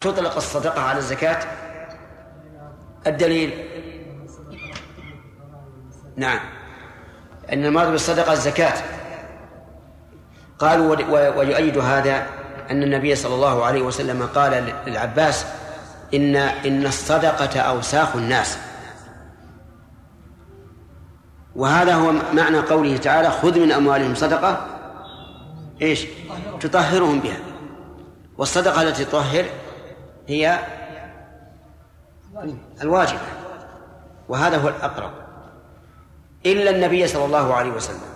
تطلق الصدقة على الزكاة؟ الدليل؟ نعم. أن المراد بالصدقة الزكاة. قالوا ويؤيد هذا أن النبي صلى الله عليه وسلم قال للعباس إن إن الصدقة أوساخ الناس. وهذا هو معنى قوله تعالى خذ من أموالهم صدقة. إيش؟ تطهرهم بها. والصدقة التي تطهر هي الواجبة وهذا هو الأقرب. إلا النبي صلى الله عليه وسلم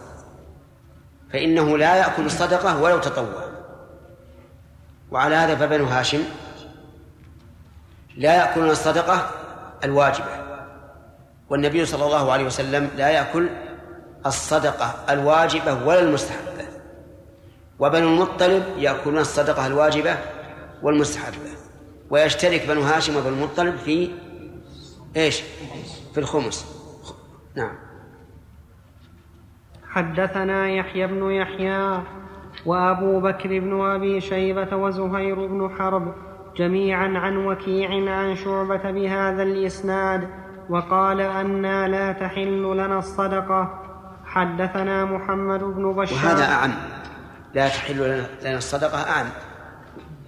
فإنه لا يأكل الصدقة ولو تطوع. وعلى هذا فبنو هاشم لا يأكلون الصدقة الواجبة والنبي صلى الله عليه وسلم لا يأكل الصدقة الواجبة ولا المستحبة. وبنو المطلب يأكلون الصدقة الواجبة والمستحبة. ويشترك بنو هاشم وبنو المطلب في إيش؟ في الخمس. نعم. حدثنا يحيى بن يحيى وأبو بكر بن أبي شيبة وزهير بن حرب جميعا عن وكيع عن شعبة بهذا الإسناد وقال أنا لا تحل لنا الصدقة. حدثنا محمد بن بشار. وهذا أعم. لا تحل لنا الصدقة أعم.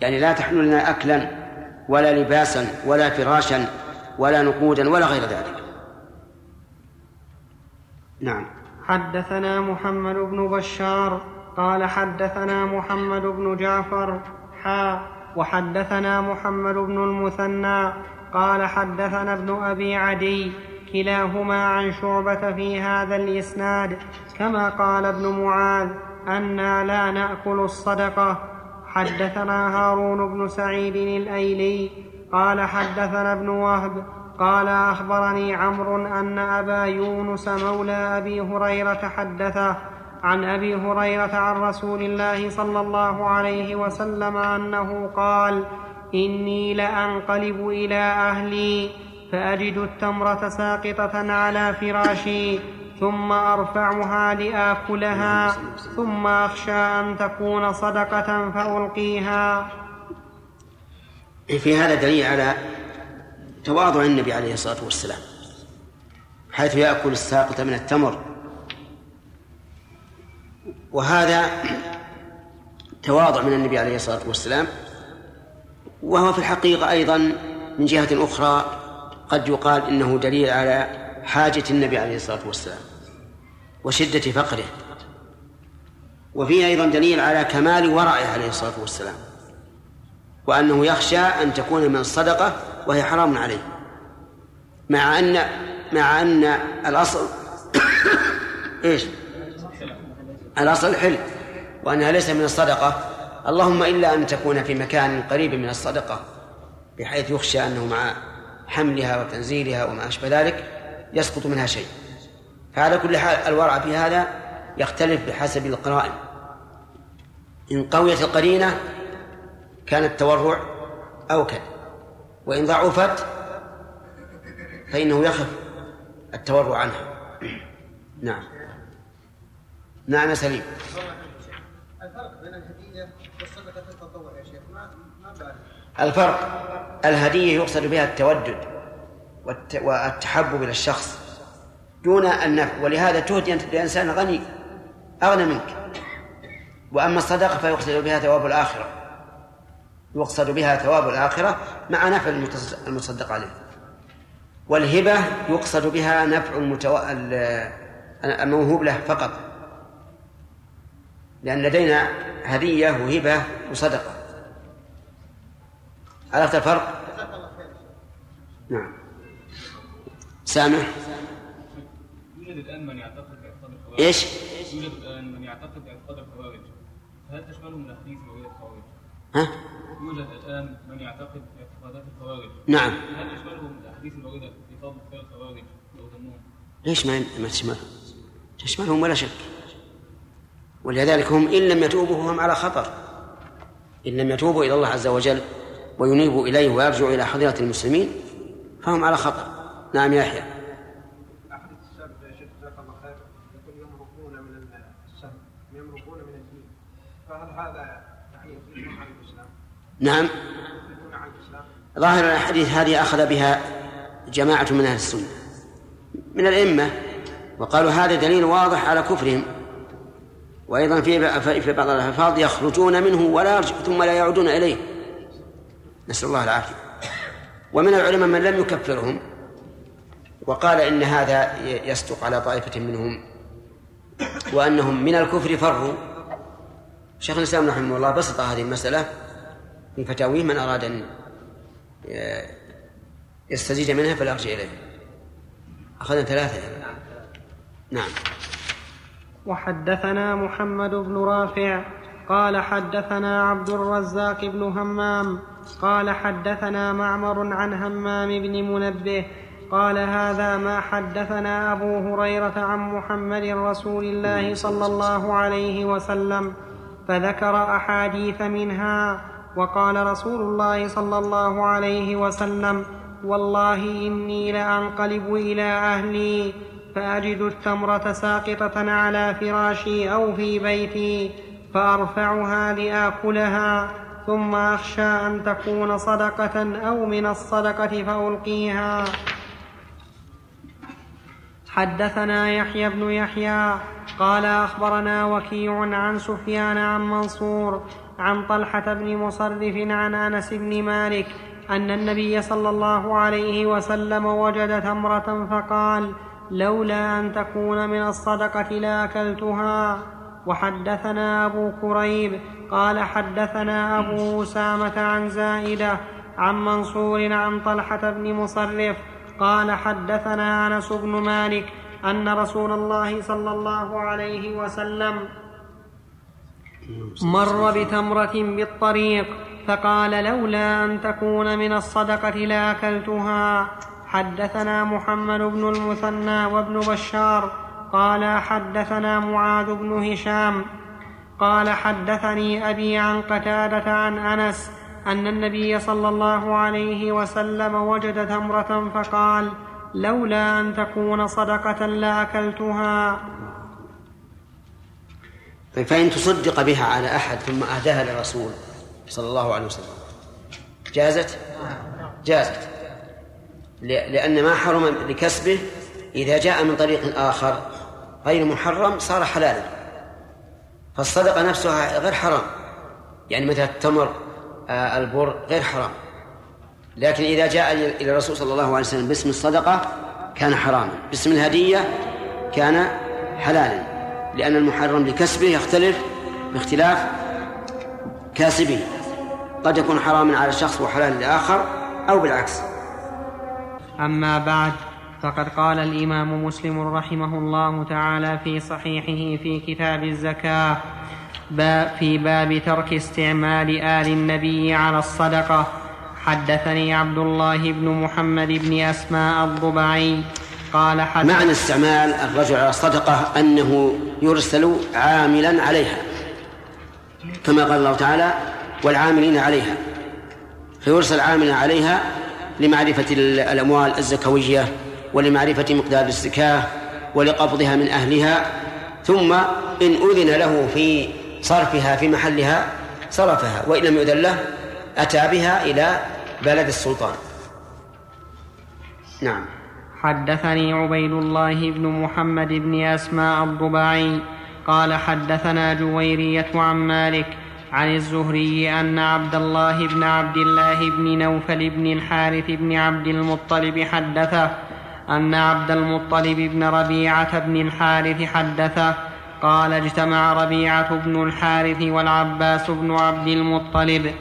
يعني لا تحل لنا اكلا. ولا لباسا ولا فراشا ولا نقودا ولا غير ذلك. نعم. حدثنا محمد بن بشار قال حدثنا محمد بن جعفر حا وحدثنا محمد بن المثنى قال حدثنا ابن أبي عدي كلاهما عن شعبة في هذا الإسناد كما قال ابن معاذ أنا لا نأكل الصدقة. حدثنا هارون بن سعيد الأيلي قال حدثنا ابن وهب قال أخبرني عمرو أن أبا يونس مولى أبي هريرة حدثه عن أبي هريرة عن رسول الله صلى الله عليه وسلم أنه قال إني لأنقلب إلى أهلي فأجد التمرة ساقطة على فراشي ثم أرفعها لآكلها ثم أخشى أن تكون صدقة فألقيها. في هذا دليل على تواضع النبي عليه الصلاة والسلام حيث يأكل الساقط من التمر. وهذا تواضع من النبي عليه الصلاة والسلام وهو في الحقيقة أيضا من جهة أخرى قد يقال إنه دليل على حاجة النبي عليه الصلاة والسلام وشدة فقره. وفيه أيضا دليل على كمال ورعه عليه الصلاة والسلام وأنه يخشى أن تكون من الصدقة وهي حرام عليه. مع أن مع أن الأصل إيش؟ الأصل حل وأنها ليس من الصدقة. اللهم إلا أن تكون في مكان قريب من الصدقة بحيث يخشى أنه مع حملها وتنزيلها وما أشبه ذلك. يسقط منها شيء. فعلى كل حال الورع في هذا يختلف بحسب القرائن. إن قويت القرينة كان التورع أوكد وإن ضعفت فإنه يخف التورع عنها. نعم. نعم سليم. الفرق بين الهدية والصدقة التطوع يا شيخ ما ما الفرق الهدية يقصد بها التودد. والتحبب إلى الشخص دون النفع. ولهذا تهدي لإنسان غني أغنى منك. وأما الصدقة فيقصد بها ثواب الآخرة. يقصد بها ثواب الآخرة مع نفع المتصدق عليه. والهبة يقصد بها نفع المتو... الموهوب له فقط. لأن لدينا هدية وهبة وصدقة. عرفت الفرق؟ نعم. سامح يوجد الآن من يعتقد باعتقاد الخوارج إيش؟ يوجد الآن من يعتقد باعتقاد الخوارج هل تشملهم الأحاديث موجودة الخوارج؟ ها؟ يوجد الآن من يعتقد باعتقادات الخوارج نعم هل تشملهم الأحاديث الموجودة في فضل خير الخوارج أو ذمهم؟ ليش ما ما تشملهم؟ تشملهم ولا شك ولذلك هم إن لم يتوبوا هم على خطر إن لم يتوبوا إلى الله عز وجل وينيبوا إليه ويرجعوا إلى حضيرة المسلمين فهم على خطر نعم يا يحيى. نعم. ظاهر الحديث هذه أخذ بها جماعة من أهل السنة من الأئمة وقالوا هذا دليل واضح على كفرهم. وأيضا في في بعض الألفاظ يخرجون منه ولا ثم لا يعودون إليه. نسأل الله العافية. ومن العلماء من لم يكفرهم وقال إن هذا يصدق على طائفة منهم وأنهم من الكفر فروا. شيخ الإسلام رحمه الله بسط هذه المسألة في فتاويه من أراد أن يستزيد منها فليرجع إليه. أخذنا ثلاثة. نعم. وحدثنا محمد بن رافع قال حدثنا عبد الرزاق بن همام قال حدثنا معمر عن همام بن منبه قال هذا ما حدثنا أبو هريرة عن محمد رسول الله صلى الله عليه وسلم فذكر أحاديث منها وقال رسول الله صلى الله عليه وسلم والله إني لأنقلب إلى أهلي فأجد التمرة ساقطة على فراشي أو في بيتي فارفعها لاكلها ثم أخشى أن تكون صدقة أو من الصدقة فألقيها. حدثنا يحيى بن يحيى قال أخبرنا وكيع عن سفيان عن منصور عن طلحة بن مصرف عن أنس بن مالك أن النبي صلى الله عليه وسلم وجد تمرة فقال لولا أن تكون من الصدقة لأكلتها. وحدثنا أبو كريب قال حدثنا أبو أسامة عن زائدة عن منصور عن طلحة بن مصرف قال حدثنا أنس بن مالك أن رسول الله صلى الله عليه وسلم مر بتمرة بالطريق فقال لولا أن تكون من الصدقة لاكلتها حدثنا محمد بن المثنى وابن بشار قال حدثنا معاذ بن هشام قال حدثني أبي عن قتادة عن أنس أن النبي صلى الله عليه وسلم وجد تمرة فقال لولا أن تكون صدقة لأكلتها. طيب فإن تصدق بها على أحد ثم أهداها للرسول صلى الله عليه وسلم جازت؟ جازت. لأن ما حرم لكسبه إذا جاء من طريق آخر غير محرم صار حلالا فالصدقة نفسها غير حرام. يعني مثل التمر البر غير حرام. لكن إذا جاء إلى الرسول صلى الله عليه وسلم باسم الصدقة كان حراما باسم الهدية كان حلالا لأن المحرم لكسبه يختلف باختلاف كاسبه. قد يكون حراما على شخص وحلال لآخر أو بالعكس. أما بعد فقد قال الإمام مسلم رحمه الله تعالى في صحيحه في كتاب الزكاة في باب ترك استعمال آل النبي على الصدقة. حدثني عبد الله بن محمد بن أسماء الضبعي. قال حدث معنى استعمال الرجل على الصدقة أنه يرسل عاملا عليها. كما قال الله تعالى والعاملين عليها. فيرسل عاملا عليها لمعرفة الأموال الزكوية ولمعرفة مقدار الزكاة ولقبضها من أهلها. ثم إن أذن له في صرفها في محلها صرفها وإن لم يؤذن له أتى بها إلى بلد السلطان. نعم. حدثني عبيد الله بن محمد بن أسماء الضباعي قال حدثنا جويرية عن مالك عن الزهري أن عبد الله بن عبد الله بن نوفل بن الحارث بن عبد المطلب حدثه أن عبد المطلب بن ربيعة بن الحارث حدثه قال اجتمع ربيعة بن الحارث والعباس بن عبد المطلب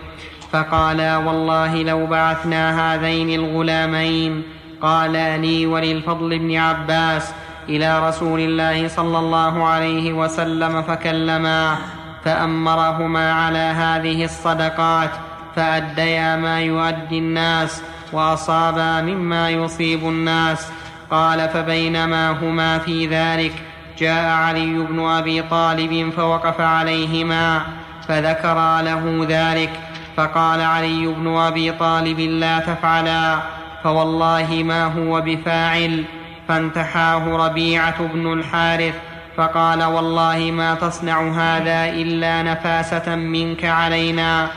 فقالا والله لو بعثنا هذين الغلامين قالا لي وللفضل بن عباس إلى رسول الله صلى الله عليه وسلم فكلما فأمرهما على هذه الصدقات فأديا ما يؤدي الناس وأصابا مما يصيب الناس قال فبينما هما في ذلك جاء علي بن أبي طالب فوقف عليهما فذكرا له ذلك فقال علي بن أبي طالب لا تفعلا فوالله ما هو بفاعل فانتحاه ربيعة بن الحارث فقال والله ما تصنع هذا إلا نفاسة منك علينا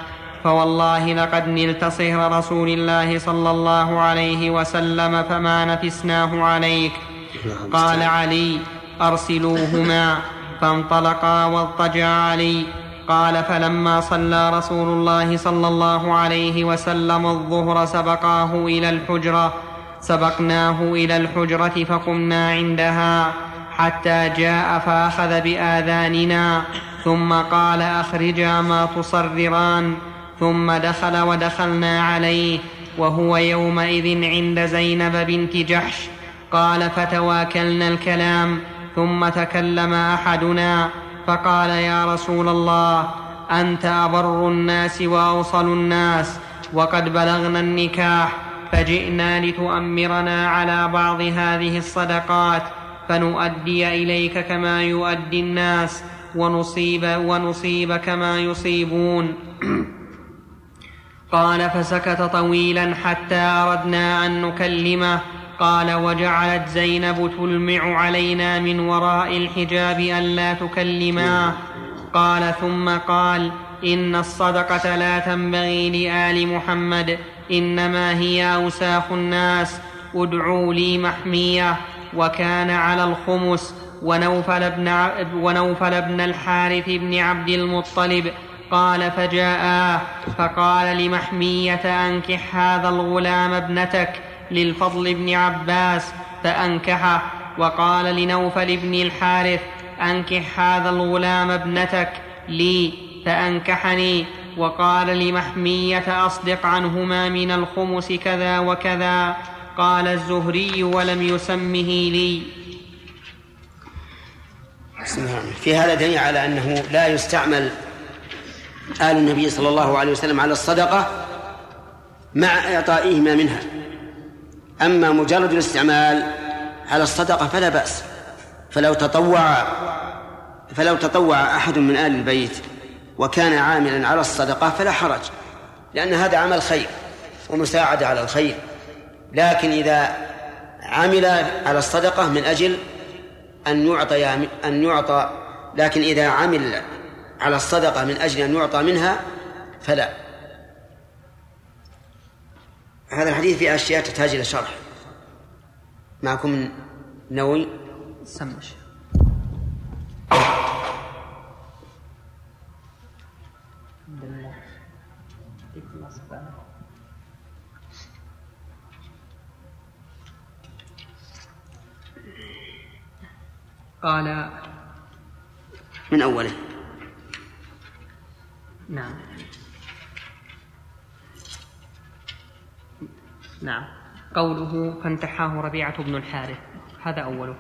فوالله لقد نلت صهر رسول الله صلى الله عليه وسلم فما نفسناه عليك. قال علي أرسلوهما فانطلقا واضطجع علي. قال فلما صلى رسول الله صلى الله عليه وسلم الظهر سبقاه إلى الحجرة. سبقناه إلى الحجرة فقمنا عندها حتى جاء فأخذ بآذاننا. ثم قال أخرجا ما تصرران. ثم دخل ودخلنا عليه. وهو يومئذ عند زينب بنت جحش. قال فتواكلنا الكلام. ثم تكلم أحدنا فقال يا رسول الله أنت أبر الناس وأوصل الناس وقد بلغنا النكاح فجئنا لتؤمرنا على بعض هذه الصدقات فنؤدي إليك كما يؤدي الناس ونصيب ونصيب كما يصيبون. قال فسكت طويلا حتى أردنا أن نكلمه قال وجعلت زينب تلمع علينا من وراء الحجاب ألا تكلما. قال ثم قال إن الصدقة لا تنبغي لآل محمد إنما هي أوساخ الناس ادعوا لي محمية. وكان على الخمس ونوفل بن, ونوفل بن الحارث بن عبد المطلب قال فجاءاه فقال لمحمية أنكح هذا الغلام ابنتك. للفضل بن عباس فأنكحه. وقال لنوفل بن الحارث أنكح هذا الغلام ابنتك لي فأنكحني. وقال لمحمية أصدق عنهما من الخمس كذا وكذا. قال الزهري ولم يسمه لي. في هذا دليل على أنه لا يستعمل آل النبي صلى الله عليه وسلم على الصدقة مع إعطائهما منها. أما مجرد الاستعمال على الصدقة فلا بأس. فلو تطوع فلو تطوع أحد من آل البيت وكان عاملا على الصدقة فلا حرج لأن هذا عمل خير ومساعدة على الخير. لكن إذا عمل على الصدقة من أجل أن يعطي أن يعطى لكن إذا عمل على الصدقة من أجل أن يعطى منها فلا. هذا الحديث فيه أشياء تحتاج إلى شرح. معكم نووي؟ سمش قال من أوله. نعم. نعم. قوله فانتحاه ربيعة بن الحارث. هذا أوله.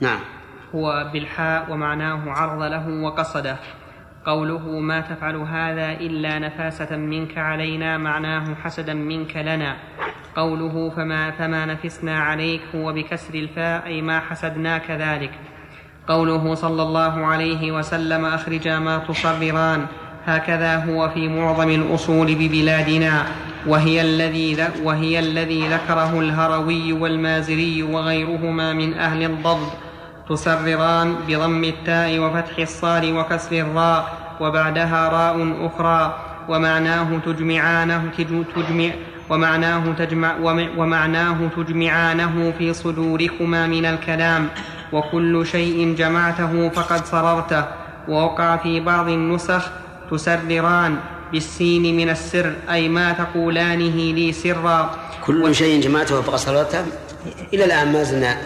نعم. هو بالحاء ومعناه عرض له وقصده. قوله ما تفعل هذا إلا نفاسة منك علينا معناه حسدا منك لنا. قوله فما فما نفسنا عليك هو بكسر الفاء أي ما حسدناك ذلك. قوله صلى الله عليه وسلم أخرجا ما تصرران هكذا هو في معظم الأصول ببلادنا. وهي الذي وهي الذي ذكره الهروي والمازري وغيرهما من أهل الضبط تسرران بضم التاء وفتح الصاد وكسر الراء وبعدها راء أخرى ومعناه تجمعانه تجمع ومعناه تجمع ومعناه تجمعانه في صدوركما من الكلام وكل شيء جمعته فقد صررته ووقع في بعض النسخ تسرران بالسين من السر أي ما تقولانه لي سرا. كل شيء جمعته فقد صررته إلى الآن ما زلنا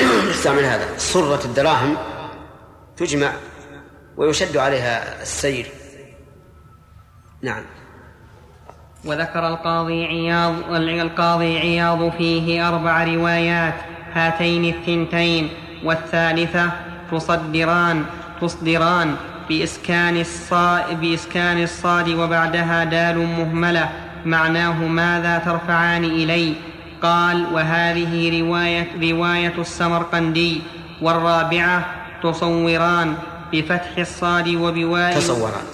نستعمل هذا. صرة الدراهم تجمع ويشد عليها السير. نعم. وذكر القاضي عياض القاضي عياض فيه أربع روايات هاتين الثنتين والثالثة تصدران تصدران. بإسكان الصاد, بإسكان الصاد وبعدها دال مهملة. معناه ماذا ترفعان إلي؟ قال وهذه رواية, رواية السمرقندي. والرابعة تصوران بفتح الصاد وبواو تصوران.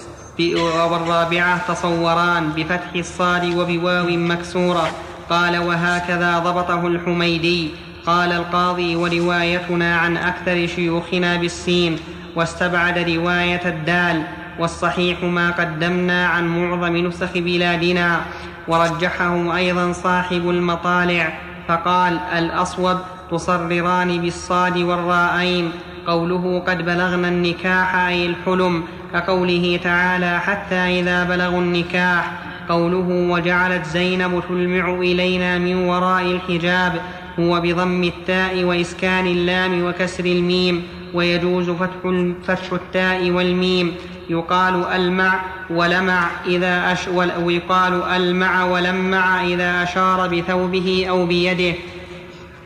والرابعة تصوران بفتح الصاد وبواو مكسورة. قال وهكذا ضبطه الحميدي. قال القاضي وروايتنا عن أكثر شيوخنا بالسين. واستبعد رواية الدال والصحيح ما قدمنا عن معظم نسخ بلادنا. ورجحه أيضا صاحب المطالع فقال الأصوب تصرران بالصاد والراءين قوله قد بلغنا النكاح أي الحلم. كقوله تعالى حتى إذا بلغوا النكاح. قوله وجعلت زينب تلمع إلينا من وراء الحجاب. هو بضم التاء وإسكان اللام وكسر الميم ويجوز فتح فتح التاء والميم. يقال ألمع ولمع إذا أش ويقال ألمع ولمع إذا أشار بثوبه أو بيده.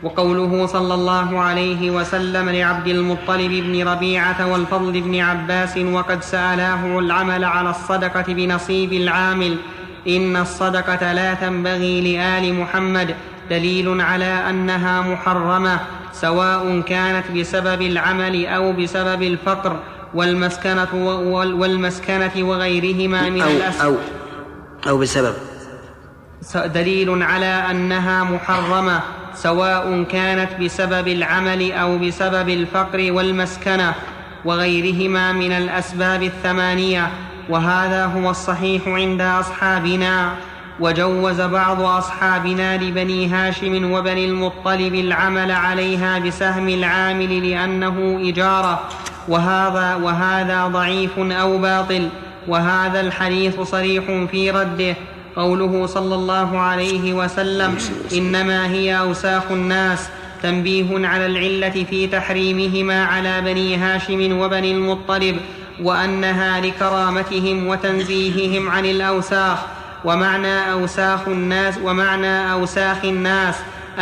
وقوله صلى الله عليه وسلم لعبد المطلب بن ربيعة والفضل بن عباس وقد سألاه العمل على الصدقة بنصيب العامل إن الصدقة لا تنبغي لآل محمد دليل على أنها محرمة سواء كانت بسبب العمل أو بسبب الفقر والمسكنة والمسكنة وغيرهما من أو الأسباب. أو أو بسبب. دليل على أنها محرمة سواء كانت بسبب العمل أو بسبب الفقر والمسكنة وغيرهما من الأسباب الثمانية وهذا هو الصحيح عند أصحابنا. وجوز بعض أصحابنا لبني هاشم وبني المطلب العمل عليها بسهم العامل لأنه إجارة. وهذا وهذا ضعيف أو باطل. وهذا الحديث صريح في رده. قوله صلى الله عليه وسلم إنما هي أوساخ الناس. تنبيه على العلة في تحريمهما على بني هاشم وبني المطلب وأنها لكرامتهم وتنزيههم عن الأوساخ. ومعنى أوساخ الناس ومعنى أوساخ الناس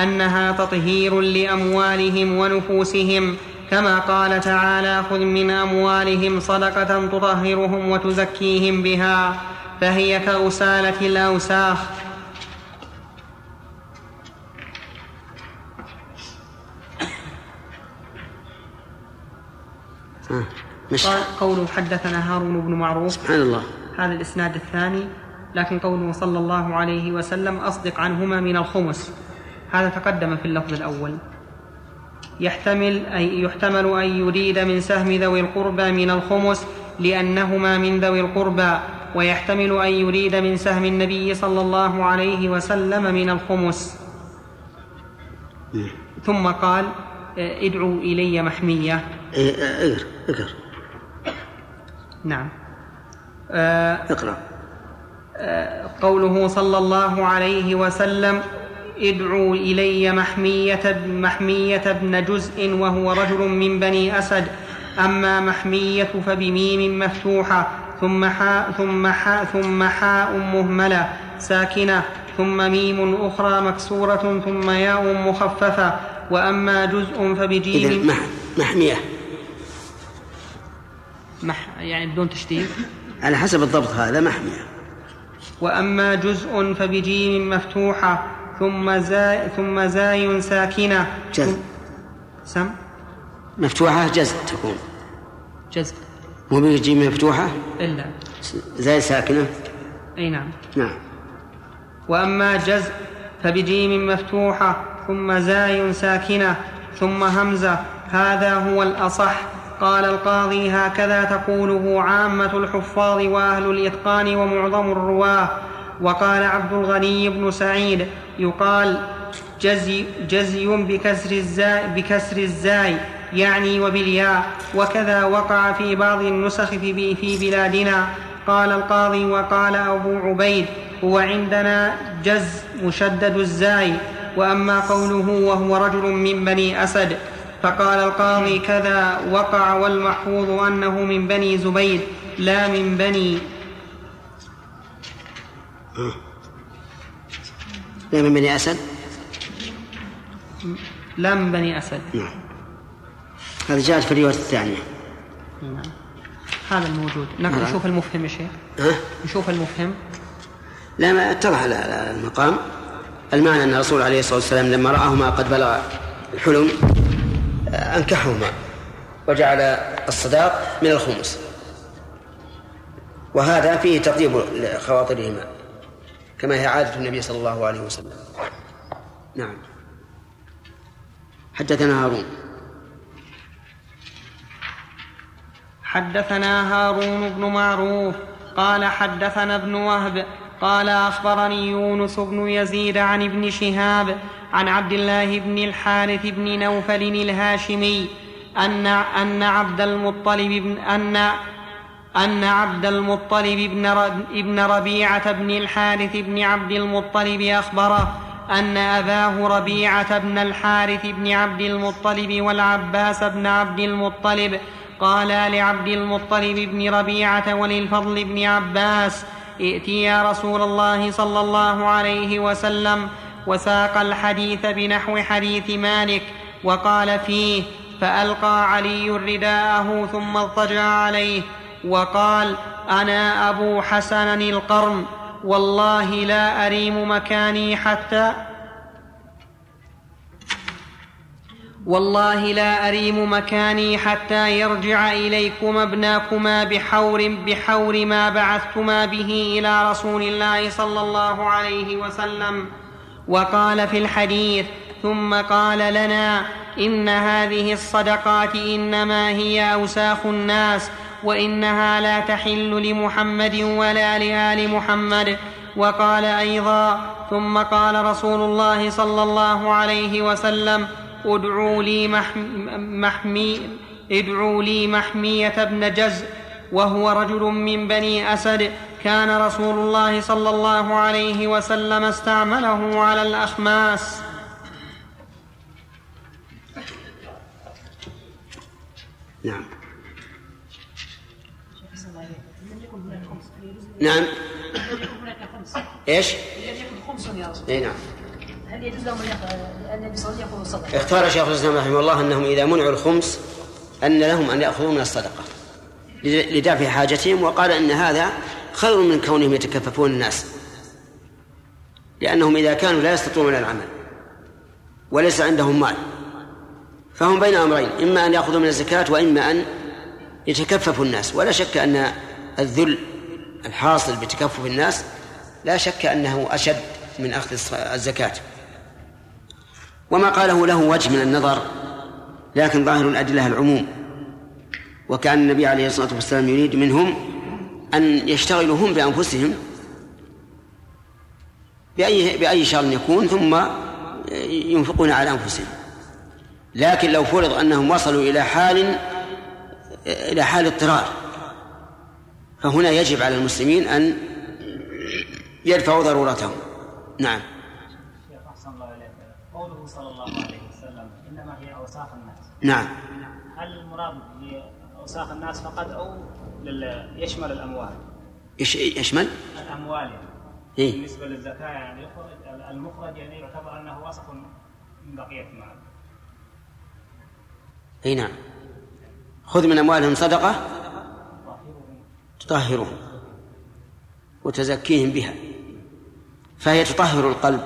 أنها تطهير لأموالهم ونفوسهم. كما قال تعالى خذ من أموالهم صدقة تطهرهم وتزكيهم بها. فهي كأسالة الأوساخ. قوله حدثنا هارون بن معروف. سبحان الله. هذا الإسناد الثاني. لكن قوله صلى الله عليه وسلم أصدق عنهما من الخمس. هذا تقدم في اللفظ الأول. يحتمل أي يحتمل أن يريد من سهم ذوي القربى من الخمس لأنهما من ذوي القربى ويحتمل أن يريد من سهم النبي صلى الله عليه وسلم من الخمس. ثم قال ادعوا إلي محمية. إيه، اقرا اقرا نعم. اقرأ. قوله صلى الله عليه وسلم ادعوا إلي محمية محمية بن جزء وهو رجل من بني أسد أما محمية فبميم مفتوحة ثم حاء ثم حاء ثم حاء مهملة ساكنة ثم ميم أخرى مكسورة ثم ياء مخففة وأما جزء فبجيم مح محمية. مح يعني بدون تشديد؟ على حسب الضبط هذا محمية. وأما جزء فبجيم مفتوحة ثم زاي ثم زاي ساكنة. جزم سم؟ مفتوحة جزم تكون. جزء. مو بجيم مفتوحة؟ إلا. زي ساكنة؟ أي نعم. نعم. وأما جزء فبجيم مفتوحة ثم زاي ساكنة ثم همزة. هذا هو الأصح. قال القاضي هكذا تقوله عامة الحفاظ وأهل الإتقان ومعظم الرواة. وقال عبد الغني بن سعيد يقال جزي, جزي بكسر الزاي, بكسر الزاي يعني وبالياء. وكذا وقع في بعض النسخ في, في بلادنا. قال القاضي وقال أبو عبيد هو عندنا جز مشدد الزاي. وأما قوله وهو رجل من بني أسد. فقال القاضي كذا وقع والمحفوظ أنه من بني زبيد لا من بني. لا من بني أسد؟ لا من بني أسد. نعم. هذا جاءت في الرواية الثانية. نعم. هذا الموجود. نعم. نشوف المفهم يا شيخ. نشوف المفهم. لا ما اتضح المقام. المعنى أن الرسول عليه الصلاة والسلام لما رآهما قد بلغ الحلم انكحهما وجعل الصداق من الخمس. وهذا فيه تطيب خواطرهما كما هي عادة النبي صلى الله عليه وسلم. نعم. حدثنا هارون. حدثنا هارون بن معروف قال حدثنا ابن وهب قال أخبرني يونس بن يزيد عن ابن شهاب عن عبد الله بن الحارث بن نوفل الهاشمي ان أن عبد المطلب بن ان أن عبد المطلب بن, ابن ربيعة بن الحارث بن عبد المطلب أخبره أن أباه ربيعة بن الحارث بن عبد المطلب والعباس بن عبد المطلب قالا لعبد المطلب بن ربيعة وللفضل بن عباس ائت يا رسول الله صلى الله عليه وسلم وساق الحديث بنحو حديث مالك وقال فيه فألقى علي رداءه ثم اضطجع عليه وقال أنا أبو حسن القرن والله لا أريم مكاني حتى والله لا أريم مكاني حتى يرجع إليكما ابناكما بحور بحور ما بعثتما به إلى رسول الله صلى الله عليه وسلم. وقال في الحديث ثم قال لنا إن هذه الصدقات إنما هي أوساخ الناس وإنها لا تحل لمحمد ولا لآل محمد. وقال أيضا ثم قال رسول الله صلى الله عليه وسلم ادعوا لي محمي ادعوا لي محمية بن جز وهو رجل من بني أسد كان رسول الله صلى الله عليه وسلم استعمله على الأخماس. نعم. نعم. إيش؟ خمس يا رسول اي نعم. يجوز لهم أن النبي صلى الله عليه وسلم صدقه؟ اختار شيخ الإسلام رحمه الله أنهم إذا منعوا الخمس أن لهم أن يأخذوا من الصدقة لدافع حاجتهم وقال إن هذا خير من كونهم يتكففون الناس لأنهم إذا كانوا لا يستطيعون العمل وليس عندهم مال فهم بين أمرين إما أن يأخذوا من الزكاة وإما أن يتكففوا الناس ولا شك أن الذل الحاصل بتكفف الناس لا شك أنه أشد من أخذ الزكاة وما قاله له وجه من النظر لكن ظاهر الأدلة العموم. وكأن النبي عليه الصلاة والسلام يريد منهم أن يشتغلوا هم بأنفسهم بأي بأي شغل يكون ثم ينفقون على أنفسهم. لكن لو فرض أنهم وصلوا إلى حال إلى حال اضطرار فهنا يجب على المسلمين أن يدفعوا ضرورتهم. نعم. نعم. هل المراد بأوساخ الناس فقط أو يشمل الأموال؟ يشمل؟ الأموال يعني. إيه؟ بالنسبة للزكاة يعني المخرج يعني يعتبر أنه وسخ من بقية المال. إي نعم. خذ من أموالهم صدقة تطهرهم وتزكيهم بها. فهي تطهر القلب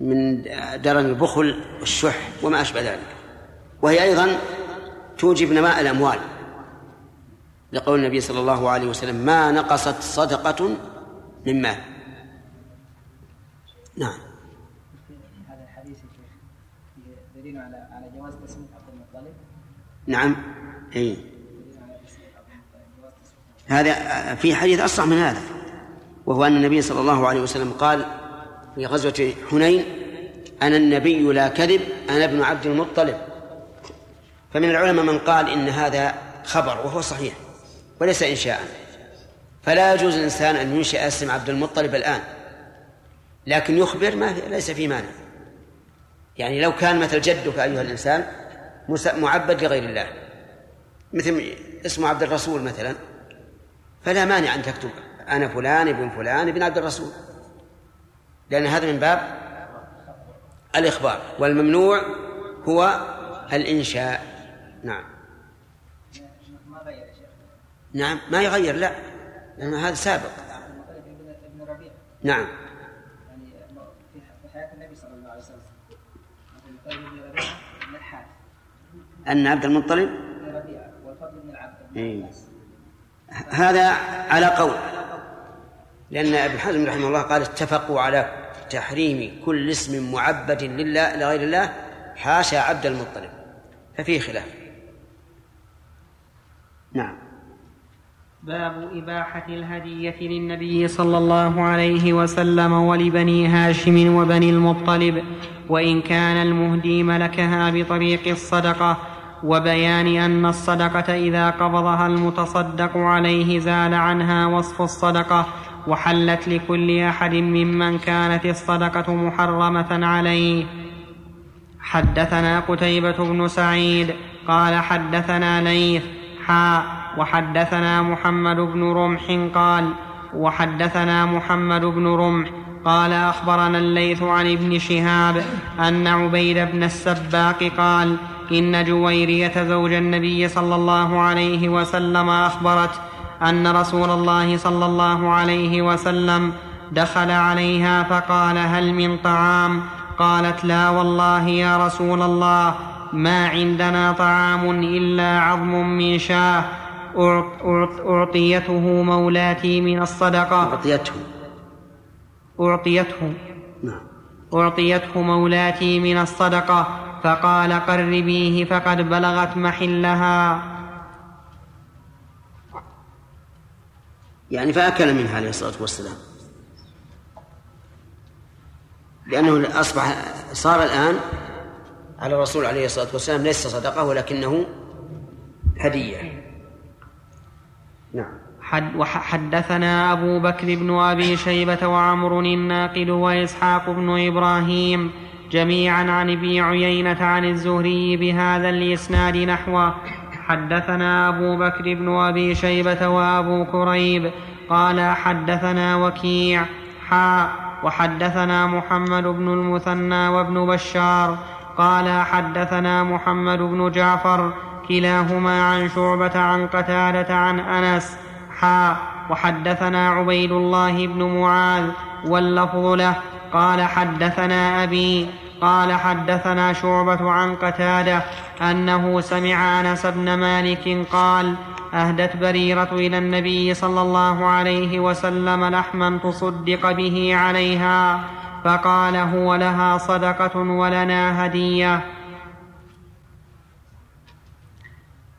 من درن البخل والشح وما أشبه ذلك. وهي أيضا توجب نماء الأموال. لقول النبي صلى الله عليه وسلم ما نقصت صدقة من مال. نعم. هذا الحديث دليل على على جواز عبد المطلب نعم. إي. هذا في حديث أصح من هذا وهو أن النبي صلى الله عليه وسلم قال في غزوة حنين أنا النبي لا كذب أنا ابن عبد المطلب. فمن العلماء من قال إن هذا خبر وهو صحيح وليس إنشاء. فلا يجوز الإنسان أن ينشئ اسم عبد المطلب الآن لكن يخبر ما ليس في مانع. يعني لو كان مثل جدك أيها الإنسان معبد لغير الله مثل اسمه عبد الرسول مثلا فلا مانع أن تكتب أنا فلان ابن فلان ابن عبد الرسول. لأن هذا من باب الإخبار والممنوع هو الإنشاء. نعم. نعم ما يغير لا لأن هذا سابق. نعم. في حياة النبي صلى الله عليه وسلم. أن عبد المطلب؟ والفضل بن العبد. هذا على قول. لأن ابن حزم رحمه الله قال اتفقوا على تحريم كل اسم معبد لله لغير الله حاشا عبد المطلب. ففيه خلاف. نعم. باب إباحة الهدية للنبي صلى الله عليه وسلم ولبني هاشم وبني المطلب وإن كان المهدي ملكها بطريق الصدقة وبيان أن الصدقة إذا قبضها المتصدق عليه زال عنها وصف الصدقة وحلت لكل أحد ممن كانت الصدقة محرمة عليه. حدثنا قتيبة بن سعيد قال حدثنا ليث حاء وحدثنا محمد بن رمح قال وحدثنا محمد بن رمح قال أخبرنا الليث عن ابن شهاب أن عبيد بن السباق قال إن جويرية زوج النبي صلى الله عليه وسلم أخبرت أن رسول الله صلى الله عليه وسلم دخل عليها فقال هل من طعام؟ قالت لا والله يا رسول الله. ما عندنا طعام إلا عظم من شاه. أعطيته مولاتي من الصدقة. أعطيته. أعطيته. نعم. أعطيته مولاتي من الصدقة. فقال قربيه فقد بلغت محلها. يعني فأكل منها عليه الصلاة والسلام. لأنه أصبح صار الآن على الرسول عليه الصلاة والسلام ليس صدقة ولكنه هدية. نعم. حد وحدثنا أبو بكر بن أبي شيبة وعمر الناقد وإسحاق بن إبراهيم جميعا عن ابي عيينة عن الزهري بهذا الإسناد نحوه. حدثنا أبو بكر بن أبي شيبة وأبو كريب قال حدثنا وكيع حاء وحدثنا محمد بن المثنى وابن بشار قال حدثنا محمد بن جعفر كلاهما عن شعبة عن قتادة عن أنس. حاء وحدثنا عبيد الله بن معاذ واللفظ له. قال حدثنا أبي قال حدثنا شعبة عن قتادة أنه سمع أنس بن مالك قال أهدت بريرة إلى النبي صلى الله عليه وسلم لحما تصدق به عليها. فقال هو لها صدقة ولنا هدية.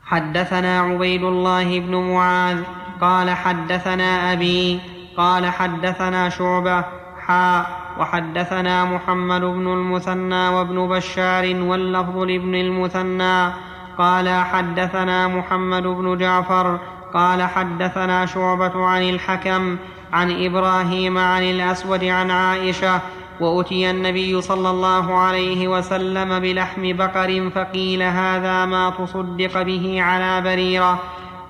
حدثنا عبيد الله بن معاذ قال حدثنا أبي قال حدثنا شعبة حاء وحدثنا محمد بن المثنى وابن بشار واللفظ لابن المثنى. قال حدثنا محمد بن جعفر قال حدثنا شعبة عن الحكم عن إبراهيم عن الأسود عن عائشة وأتي النبي صلى الله عليه وسلم بلحم بقر فقيل هذا ما تصدق به على بريرة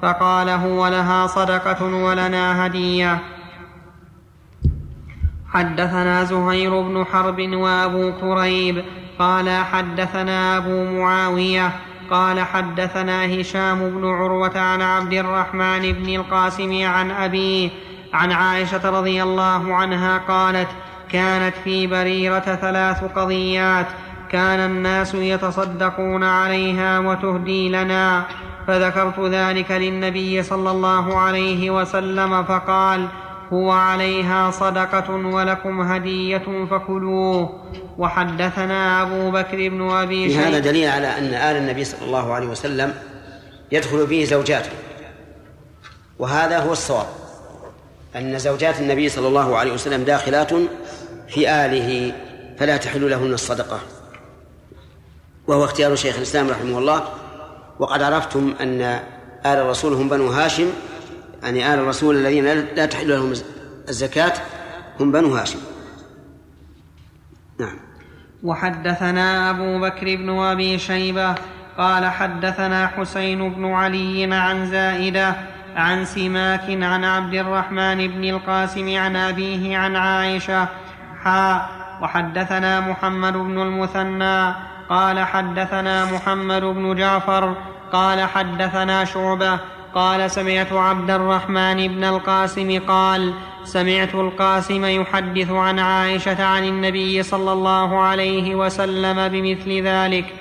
فقال هو لها صدقة ولنا هدية. حدثنا زهير بن حرب وأبو كريب قال حدثنا أبو معاوية قال حدثنا هشام بن عروة عن عبد الرحمن بن القاسم عن أبيه عن عائشة رضي الله عنها قالت كانت في بريرة ثلاث قضيات كان الناس يتصدقون عليها وتهدي لنا فذكرت ذلك للنبي صلى الله عليه وسلم فقال هو عليها صدقة ولكم هدية فكلوه. وحدثنا أبو بكر بن أبي شيبة هذا دليل على أن آل النبي صلى الله عليه وسلم يدخل فيه زوجاته وهذا هو الصواب. أن زوجات النبي صلى الله عليه وسلم داخلات في آله فلا تحل لهن الصدقة. وهو اختيار شيخ الإسلام رحمه الله. وقد عرفتم أن آل الرسول هم بنو هاشم يعني آل الرسول الذين لا تحل لهم الزكاة هم بنو هاشم. نعم. وحدثنا أبو بكر بن أبي شيبة قال حدثنا حسين بن علي عن زائدة عن سماك عن عبد الرحمن بن القاسم عن أبيه عن عائشة حاء وحدثنا محمد بن المثنى قال حدثنا محمد بن جعفر قال حدثنا شعبة قال سمعت عبد الرحمن بن القاسم قال سمعت القاسم يحدث عن عائشة عن النبي صلى الله عليه وسلم بمثل ذلك.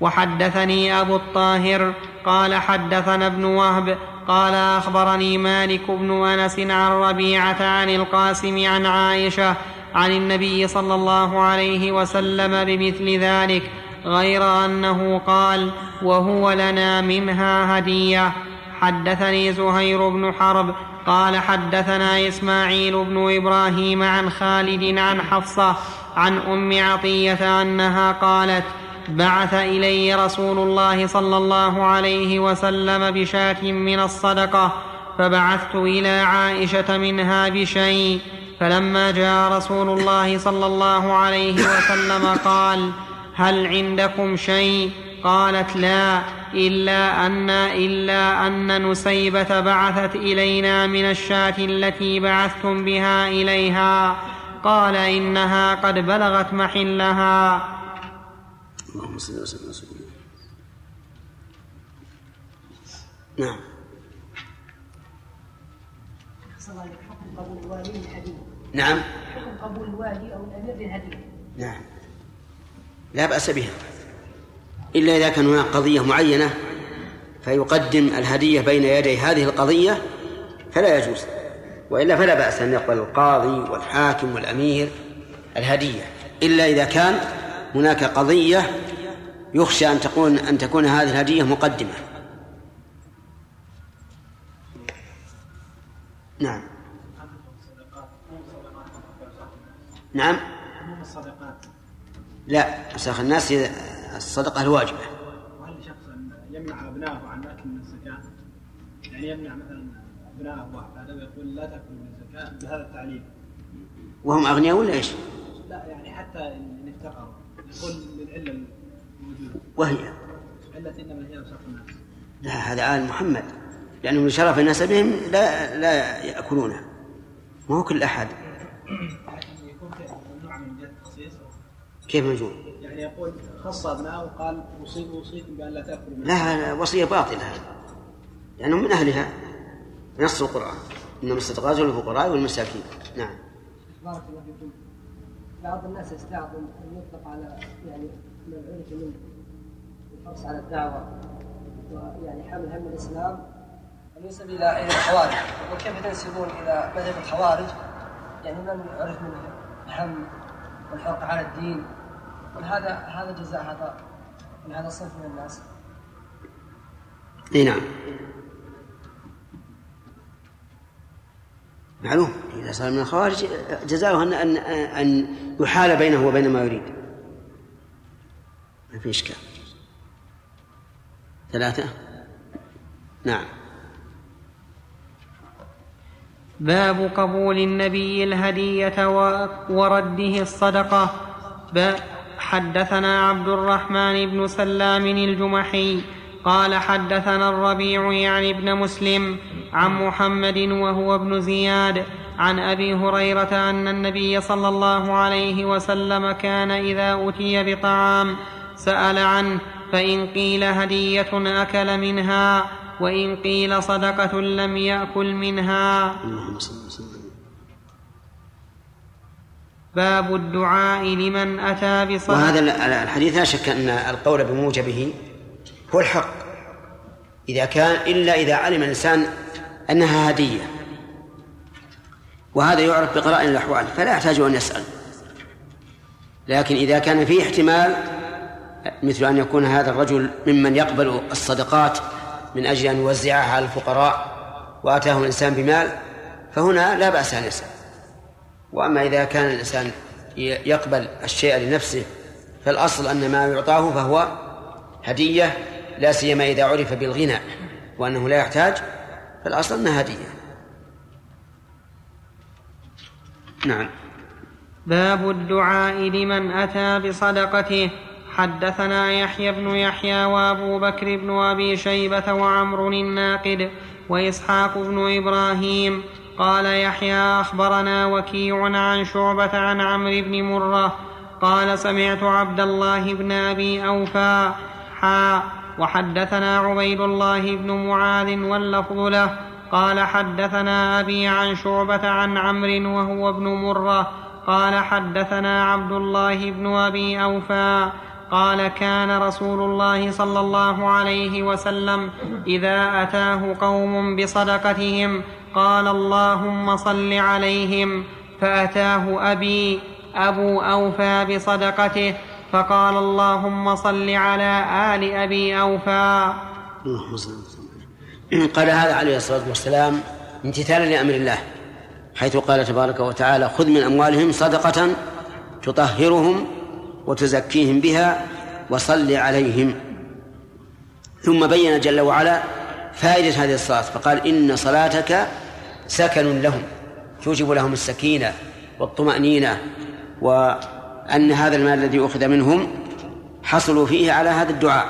وحدثني أبو الطاهر قال حدثنا ابن وهب قال أخبرني مالك بن أنس عن ربيعة عن القاسم عن عائشة عن النبي صلى الله عليه وسلم بمثل ذلك غير أنه قال وهو لنا منها هدية حدثني زهير بن حرب قال حدثنا إسماعيل بن إبراهيم عن خالد عن حفصة عن أم عطية أنها قالت بعث الي رسول الله صلى الله عليه وسلم بشاة من الصدقة فبعثت إلى عائشة منها بشيء. فلما جاء رسول الله صلى الله عليه وسلم قال هل عندكم شيء؟ قالت لا إلا أن إلا أن نسيبة بعثت إلينا من الشاة التي بعثتم بها إليها. قال إنها قد بلغت محلها. اللهم صل وسلم على نعم. نعم. حكم قبول الوالي أو الأمير للهدية نعم. لا بأس بها. إلا إذا كان هناك قضية معينة فيقدم الهدية بين يدي هذه القضية فلا يجوز. وإلا فلا بأس أن يقبل القاضي والحاكم والأمير الهدية. إلا إذا كان هناك قضية يخشى أن تكون أن تكون هذه الهدية مقدمة. نعم. نعم. لا أساخ الناس الصدقة الواجبة. وهل شخص يمنع أبنائه عن أكل من الزكاة يعني يمنع مثلا أبنائه وأحفاده ويقول لا تأكل من الزكاة بهذا التعليم وهم أغنياء ولا إيش؟ لا يعني حتى إن افتقروا. يقول للعلة الموجودة وهي؟ علة إنما هي وسط الناس. لا هذا آل محمد. لأنه من شرف الناس بهم لا لا يأكلونه. ما هو كل أحد. التخصيص كيف مجنون؟ يعني يقول خص ابنائه وقال أوصيكم بأن لا تأكلوا لا وصية باطلة لانهم من أهلها. نص القرآن. إنما الصدقات للفقراء والمساكين. نعم. بارك الله فيكم. بعض الناس يستعظم أن يطلق على يعني من عرف منه الحرص على الدعوة ويعني حمل هم الإسلام. ان ينسب إلى إلى الخوارج؟ وكيف تنسبون إلى مذهب الخوارج؟ يعني من عرف منه؟ الهم والحرق على الدين. هذا هذا جزاء هذا من هذا الصنف من الناس. إي نعم. معلوم. إذا صار من الخوارج جزاؤه أن أن أن يحال بينه وبين ما يريد. ما في إشكال. ثلاثة؟ نعم. باب قبول النبي الهدية ورده الصدقة. حدثنا عبد الرحمن بن سلام الجمحي قال حدثنا الربيع يعني ابن مسلم عن محمد وهو ابن زياد عن أبي هريرة أن النبي صلى الله عليه وسلم كان إذا اتي بطعام سأل عنه فإن قيل هدية أكل منها وإن قيل صدقة لم يأكل منها. باب الدعاء لمن أتى بصدقة. وهذا الحديث لا شك أن القول بموجبه هو الحق. إذا كان إلا إذا علم الإنسان أنها هدية. وهذا يعرف بقرائن الأحوال فلا يحتاج أن يسأل. لكن إذا كان فيه احتمال مثل أن يكون هذا الرجل ممن يقبل الصدقات من أجل أن يوزعها على الفقراء وأتاه الإنسان بمال فهنا لا بأس أن يسأل. وأما إذا كان الإنسان يقبل الشيء لنفسه فالأصل أن ما يعطاه فهو هدية لا سيما إذا عرف بالغنى وأنه لا يحتاج فالأصل أنها هدية نعم. باب الدعاء لمن أتى بصدقته. حدثنا يحيى بن يحيى وأبو بكر بن أبي شيبة وعمر الناقد وإسحاق بن إبراهيم. قال يحيى أخبرنا وكيع عن شعبة عن عمرو بن مرة. قال سمعت عبد الله بن أبي اوفى حا وحدثنا عبيد الله بن معاذ واللفظ له قال حدثنا أبي عن شعبة عن عمرو وهو ابن مرة قال حدثنا عبد الله بن أبي أوفى قال كان رسول الله صلى الله عليه وسلم إذا أتاه قوم بصدقتهم قال اللهم صل عليهم فأتاه أبي أبو أوفى بصدقته فقال اللهم صل على آل أبي أوفى. قال هذا عليه الصلاة والسلام امتثالا لأمر الله حيث قال تبارك وتعالى خذ من أموالهم صدقة تطهرهم وتزكيهم بها وصل عليهم. ثم بين جل وعلا فائدة هذه الصلاة فقال إن صلاتك سكن لهم توجب لهم السكينة والطمأنينة وأن هذا المال الذي أخذ منهم حصلوا فيه على هذا الدعاء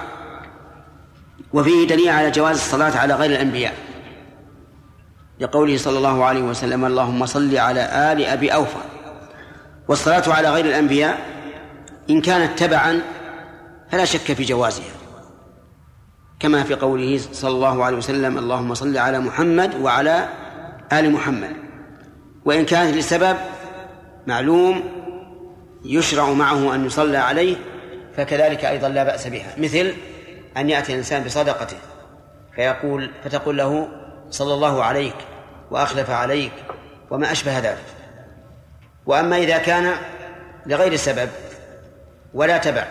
وفيه دليل على جواز الصلاة على غير الأنبياء. لقوله صلى الله عليه وسلم اللهم صل على آل أبي أوفى. والصلاة على غير الأنبياء إن كانت تبعا فلا شك في جوازها. كما في قوله صلى الله عليه وسلم اللهم صل على محمد وعلى آل محمد. وإن كانت لسبب معلوم يشرع معه أن يصلى عليه فكذلك أيضا لا بأس بها. مثل أن يأتي الإنسان بصدقته فيقول فتقول له صلى الله عليك وأخلف عليك وما أشبه ذلك. وأما إذا كان لغير سبب ولا تبع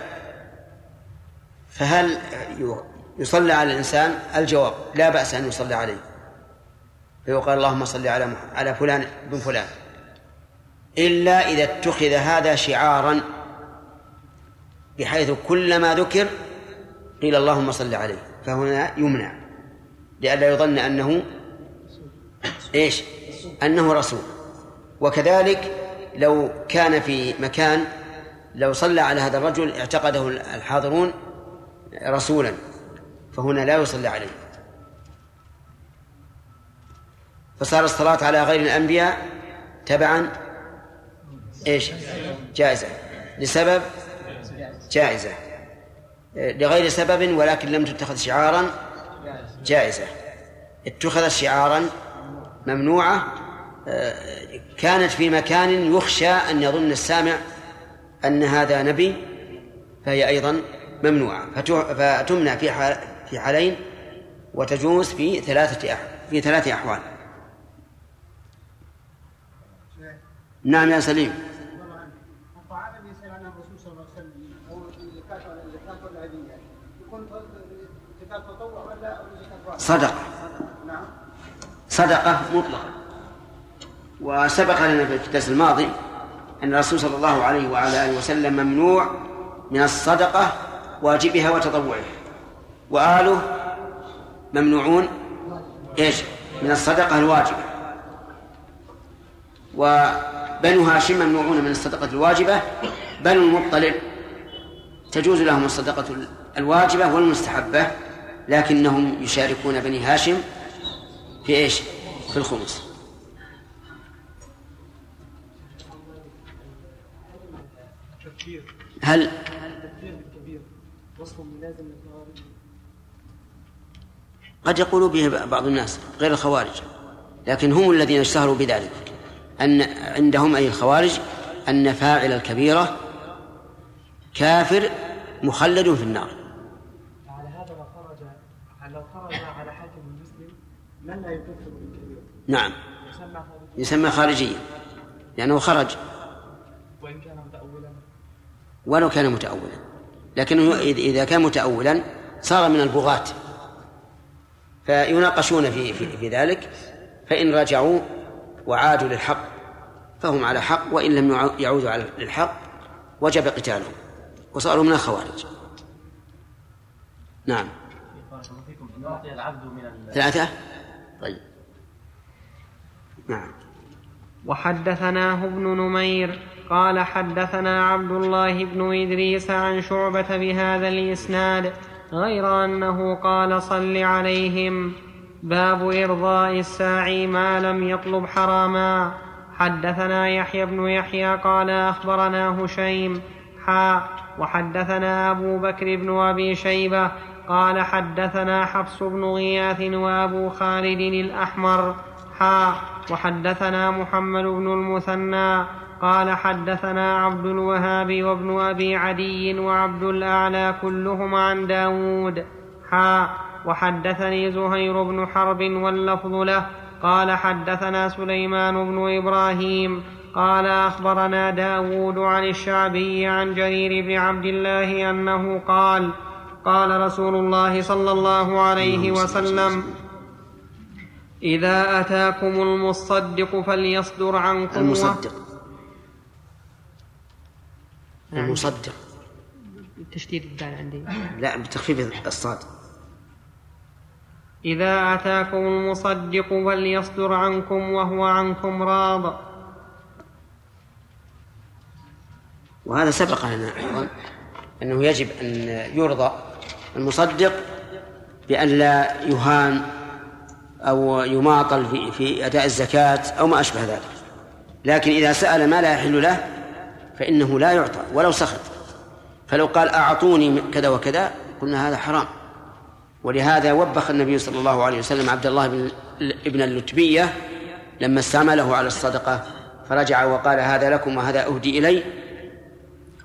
فهل يصلى على الإنسان؟ الجواب لا بأس أن يصلى عليه. فيقال اللهم صل على على فلان بن فلان. إلا إذا اتخذ هذا شعارا بحيث كلما ذكر قيل اللهم صل عليه فهنا يمنع لئلا يظن أنه إيش؟ أنه رسول وكذلك لو كان في مكان لو صلى على هذا الرجل اعتقده الحاضرون رسولا فهنا لا يصلى عليه فصار الصلاة على غير الأنبياء تبعا إيش؟ جائزة. لسبب؟ جائزة. لغير سبب ولكن لم تتخذ شعارا؟ جائزة. اتخذت شعارا ممنوعة؟ كانت في مكان يخشى أن يظن السامع أن هذا نبي فهي أيضا ممنوعة. فتمنع في في حالين وتجوز في ثلاثة في ثلاث أحوال. نعم يا سليم. صدقة. صدقة مطلقة. وسبق لنا في الدرس الماضي أن الرسول صلى الله عليه وعلى آله وسلم ممنوع من الصدقة واجبها وتطوعها. وآله ممنوعون إيش؟ من الصدقة الواجبة. وبنو هاشم ممنوعون من الصدقة الواجبة. بنو المطلب تجوز لهم الصدقة الواجبة والمستحبة. لكنهم يشاركون بني هاشم في إيش؟ في الخمس هل قد يقول به بعض الناس غير الخوارج لكن هم الذين اشتهروا بذلك أن عندهم أي الخوارج أن فاعل الكبيرة كافر مخلد في النار على هذا لو خرج لو خرج على حاكم المسلم نعم. يسمى خارجيا لأنه خرج. وإن كان متأولا. ولو كان متأولا. لكنه إذا كان متأولا صار من البغاة. فيناقشون في, في, في ذلك. فإن رجعوا وعادوا للحق فهم على حق. وإن لم يعودوا على للحق وجب قتالهم. وصاروا من الخوارج نعم. ثلاثة؟ طيب. نعم. وحدثناه ابن نمير قال حدثنا عبد الله بن إدريس عن شعبة بهذا الإسناد غير أنه قال صل عليهم باب إرضاء الساعي ما لم يطلب حراما. حدثنا يحيى بن يحيى قال أخبرنا هشيم حا وحدثنا أبو بكر بن أبي شيبة قال حدثنا حفص بن غياث وأبو خالد الأحمر. حا وحدثنا محمد بن المثنى. قال حدثنا عبد الوهاب وابن أبي عدي وعبد الأعلى كلهم عن داود. حا وحدثني زهير بن حرب واللفظ له. قال حدثنا سليمان بن إبراهيم. قال أخبرنا داود عن الشعبي عن جرير بن عبد الله أنه قال قال رسول الله صلى الله عليه وسلم إذا أتاكم المصدق فليصدر عنكم المصدق. نعم. المصدق. تشديد الدال عندي. لا بتخفيف الصاد. إذا أتاكم المصدق فليصدر عنكم وهو عنكم راض. وهذا سبق لنا أيضا أنه يجب أن يرضى المصدق بأن لا يهان أو يماطل في, في أداء الزكاة أو ما أشبه ذلك. لكن إذا سأل ما لا يحل له فإنه لا يعطى ولو سخط. فلو قال أعطوني كذا وكذا قلنا هذا حرام. ولهذا وبخ النبي صلى الله عليه وسلم عبد الله بن ابن اللتبية لما استعمله على الصدقة فرجع وقال هذا لكم وهذا أهدي إلي.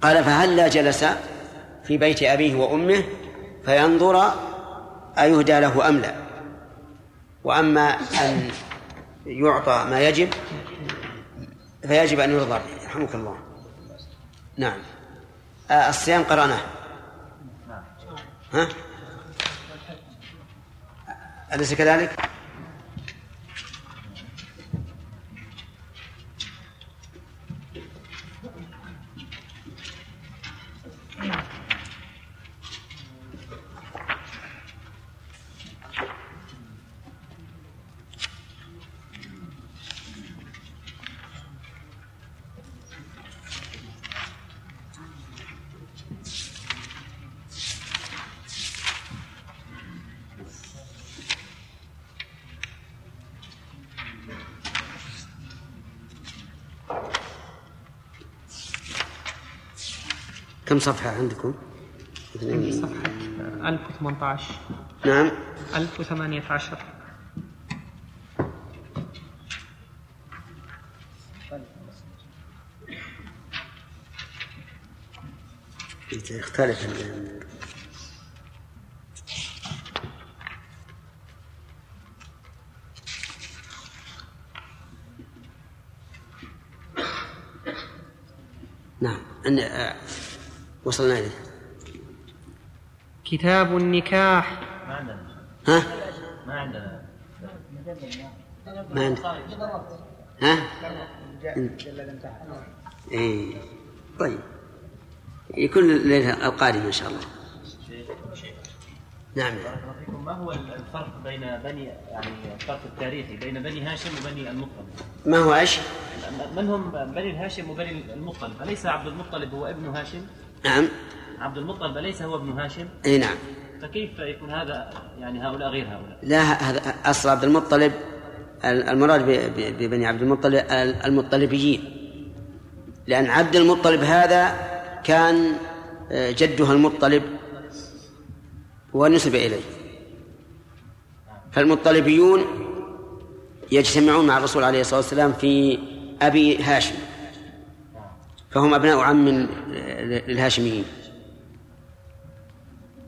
قال فهلا جلس في بيت أبيه وأمه فينظر أيهدى له أم لا. وأما أن يعطى ما يجب فيجب أن به رحمك الله. نعم. آه الصيام قرأناه. ها؟ أليس كذلك؟ صفحة عندكم؟ عندي صفحة. 1018 نعم. 1018 يختلف نعم. وصلنا إليه كتاب النكاح ما عندنا ها؟ ما عندنا ما عندك ها؟ إيه طيب يكون الليلة القادمة إن شاء الله نعم بارك الله فيكم ما هو الفرق بين بني يعني الفرق التاريخي بين بني هاشم وبني المطلب؟ ما هو إيش؟ من هم بني الهاشم وبني المطلب؟ أليس عبد المطلب هو ابن هاشم؟ نعم. عبد المطلب أليس هو ابن هاشم؟ إي نعم. فكيف يكون هذا يعني هؤلاء غير هؤلاء؟ لا هذا أصل عبد المطلب المراد ببني عبد المطلب المطلبيين. لأن عبد المطلب هذا كان آه، جدها المطلب ونسب إليه. فالمطلبيون يجتمعون مع الرسول عليه الصلاة والسلام في أبي هاشم. فهم أبناء عم للهاشميين.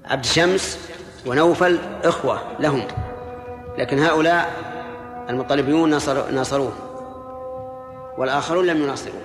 عبد شمس ونوفل إخوة لهم لكن هؤلاء المطلبيون ناصر ناصروه والآخرون لم يناصروه.